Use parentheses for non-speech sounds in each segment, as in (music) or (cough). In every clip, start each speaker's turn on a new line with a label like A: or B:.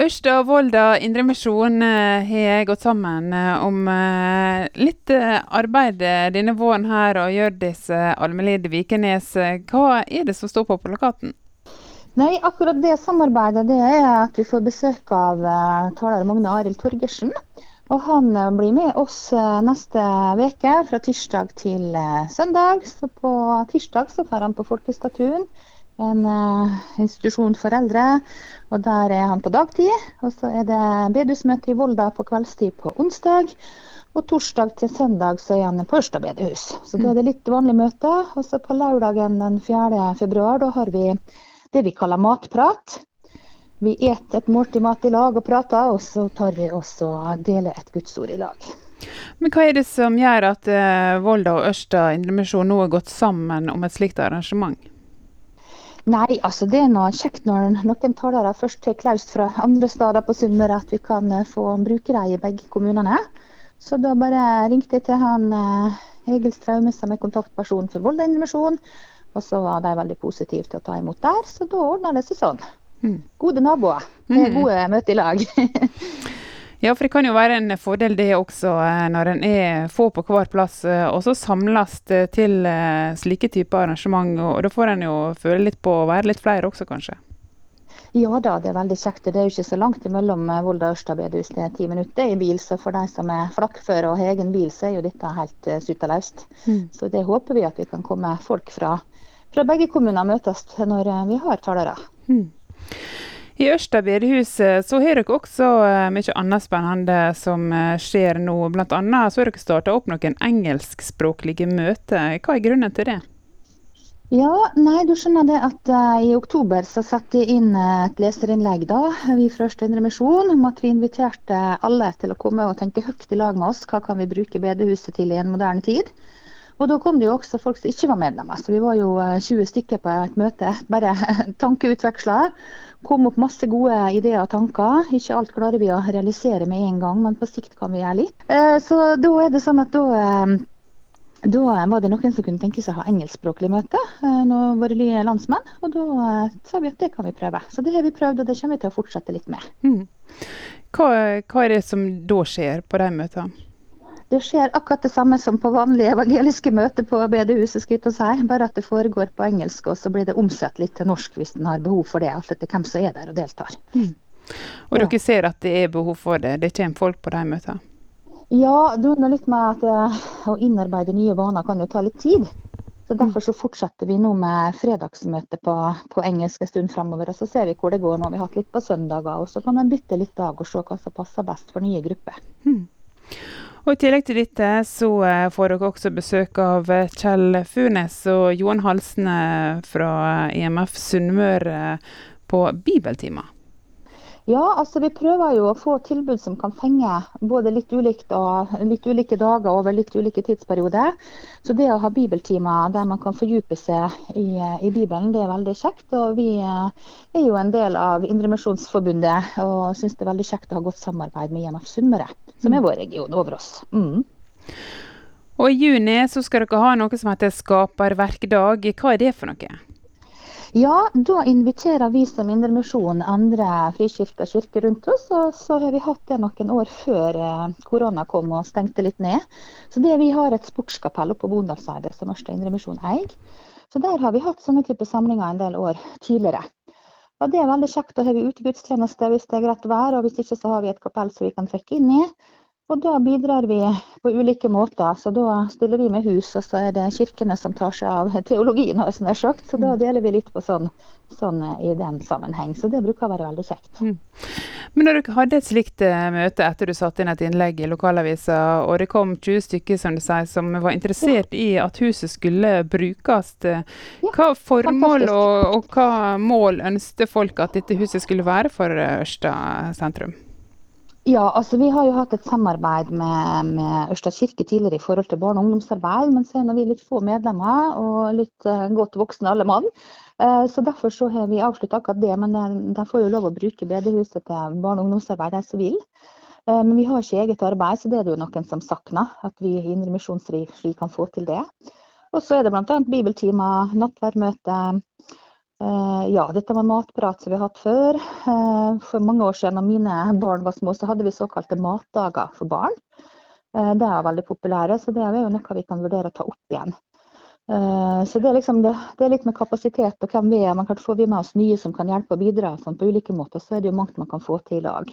A: Ørsta, Volda, Indremisjon eh, har gått sammen eh, om eh, litt arbeid denne våren her. Og Hjørdis Almelid Vikenes, hva er det som står på plakaten?
B: Nei, akkurat det samarbeidet det er at vi får besøk av taler Magne Arild Torgersen. Og han blir med oss neste uke, fra tirsdag til søndag. Så på tirsdag så drar han på Folkestatuen en uh, institusjon for eldre. og Der er han på dagtid. Og så er det bedehusmøte i Volda på kveldstid på onsdag. Og torsdag til søndag så er han på Ørsta bedehus. Så da er det litt vanlige møter. Og så på lørdagen den 4. februar da har vi det vi kaller matprat. Vi eter et måltid mat i lag og prater, og så tar vi også deler et gudsord i lag.
A: Men Hva er det som gjør at uh, Volda og Ørsta Indremisjon nå har gått sammen om et slikt arrangement?
B: Nei, altså det er noe kjekt når noen talere først tar klaust fra andre steder på Sunnmøre, at vi kan eh, få bruke dem i begge kommunene. Så da bare ringte jeg til han eh, Egil Straume, som er kontaktperson for Volda Indremisjon. Og så var de veldig positive til å ta imot der, så da ordna det seg sånn. Mm. Gode naboer. Det er mm. gode møter i lag. (laughs)
A: Ja, for det kan jo være en fordel det også, eh, når en er få på hver plass. Eh, og så samles til eh, slike typer arrangement. Og da får en jo føle litt på å være litt flere også, kanskje.
B: Ja da, det er veldig kjekt. Det er jo ikke så langt mellom Volda og Ørsta bedehus. Det er ti minutter i bil. Så for de som er flakkføre og har egen bil, så er jo dette helt uh, sutaløst. Mm. Så det håper vi at vi kan komme folk fra, fra begge kommuner møtes når vi har talere. Mm.
A: I Ørsta bedehus så har dere også uh, mye annet spennende som uh, skjer nå. Annet så har dere starta opp noen engelskspråklige møter. Hva er grunnen til det?
B: Ja, nei, du skjønner det at uh, I oktober så satte jeg inn et leserinnlegg da, vi fra Ørsta Indremisjon om at vi inviterte alle til å komme og tenke høyt i lag med oss. Hva kan vi bruke bedehuset til i en moderne tid? Og da kom det jo også folk som ikke var medlemmer. Så vi var jo 20 stykker på et møte. Bare (laughs) tankeutveksla kom opp masse gode ideer og tanker. Ikke alt klarer vi å realisere med en gang, men på sikt kan vi gjøre litt. Eh, så da er det sånn at da eh, da var det noen som kunne tenke seg å ha engelskspråklig møte, eh, noen våre nye landsmenn. Og da sa vi at det kan vi prøve. Så det har vi prøvd, og det kommer vi til å fortsette litt med. Mm.
A: Hva, hva, er det som da skjer på de møtene?
B: Det skjer akkurat det samme som på vanlige evangeliske møter på bedehuset, si, bare at det foregår på engelsk, og så blir det omsatt litt til norsk hvis en har behov for det, alt etter hvem som er der og deltar. Mm.
A: Og ja. dere ser at det er behov for det? Det kommer folk på de møtene?
B: Ja, det er litt med at uh, å innarbeide nye vaner kan jo ta litt tid. Så Derfor så fortsetter vi nå med fredagsmøte på, på engelsk en stund fremover. Og så ser vi hvor det går nå. Vi har hatt litt på søndager, og så kan en bytte litt dag og se hva som passer best for nye grupper. Mm.
A: Og I tillegg til dette så eh, får dere også besøk av eh, Kjell Furnes og Johan Halsene fra IMF eh, Sunnmøre på bibeltimer.
B: Ja, altså vi prøver jo å få tilbud som kan fenge både litt ulikt og litt ulike dager over litt ulike tidsperioder. Så det å ha bibeltimer der man kan fordype seg i, i Bibelen, det er veldig kjekt. Og vi er jo en del av Indremisjonsforbundet og syns det er veldig kjekt å ha godt samarbeid med IMF Sunnmøre, som er vår region over oss. Mm.
A: Og I juni så skal dere ha noe som heter Skaperverkdag. Hva er det for noe?
B: Ja, da inviterer vi som Indremisjon andre frikirker kirker rundt oss. Og så har vi hatt det noen år før eh, korona kom og stengte litt ned. Så det Vi har et sportskapell oppe på Bondalseidet som Ørsta Indremisjon eier. Så der har vi hatt sånne type samlinger en del år tidligere. Og Det er veldig kjekt. Da har vi utegudstjeneste hvis det er greit vær, og hvis ikke så har vi et kapell som vi kan trekke inn i. Og da bidrar vi på ulike måter. Så da stiller vi med hus, og så er det kirkene som tar seg av teologien, har jeg sagt. Så da mm. deler vi litt på sånn, sånn i den sammenheng. Så det bruker å være veldig kjekt. Mm.
A: Men når dere hadde et slikt uh, møte etter du satte inn et innlegg i lokalavisa, og det kom 20 stykker som du sier, som var interessert i at huset skulle brukes, uh, hva formål og, og, hva mål ønsket folk at dette huset skulle være for Ørsta sentrum?
B: Ja, altså vi har jo hatt et samarbeid med, med Ørsta kirke tidligere i forhold til barne- og ungdomsarbeid, men så er vi litt få medlemmer og litt uh, godt voksne alle mann. Uh, så Derfor så har vi avsluttet akkurat det, men uh, de får jo lov å bruke bedehuset til barne- og ungdomsarbeid, de som vil. Men vi har ikke eget arbeid, så det er det jo noen som savner. At vi i Indre Misjonsregi kan få til det. Og så er det bl.a. bibeltimer, nattverdmøte, ja, dette med matprat som vi har hatt før. Uh, for mange år siden da mine barn var små, så hadde vi såkalte matdager for barn. Uh, det er veldig populære, så det er jo noe vi kan vurdere å ta opp igjen. Så det er, liksom det, det er, litt med kapasitet og hvem vi er. Man kan vi med oss nye som kan hjelpe og bidra sånn, på ulike måter. Så er det jo mangt man kan få til i lag.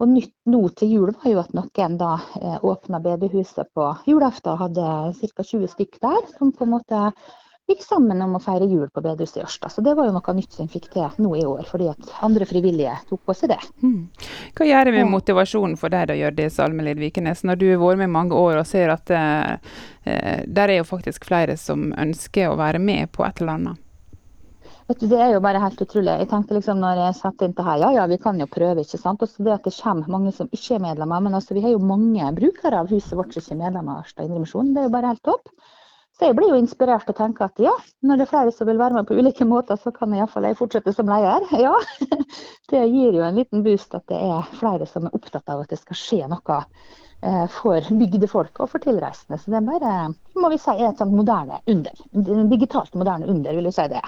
B: Og nytt nå til jul var jo at noen da åpna bedehuset på julaften. Hadde ca. 20 stykk der, som på en måte gikk sammen om å feire jul på bedehuset i Ørsta. Så det var jo noe nytt som fikk til nå i år, fordi at andre frivillige tok på seg det. Mm.
A: Hva gjør det med motivasjonen for deg da, Hjørdis Almelid Vikenes, når du har vært med mange år og ser at eh, eh, der er jo faktisk flere som ønsker å være med på et eller annet?
B: Du, det er jo bare helt utrolig. Jeg tenkte liksom når jeg satte inn det her, ja ja, vi kan jo prøve, ikke sant. Også det at det kommer mange som ikke er medlemmer. Men altså, vi har jo mange brukere av huset vårt som ikke er medlemmer av Ørsta Indremisjon. Det er jo bare helt topp. Så jeg blir jo inspirert og tenker at ja, når det er flere som vil være med på ulike måter, så kan iallfall jeg fortsette som leder. (laughs) Ja, det gir jo en liten boost at det er flere som er opptatt av at det skal skje noe eh, for bygdefolk og for tilreisende. Så det er bare, må vi si, et sånt moderne under. Digitalt moderne under, vil jeg si det.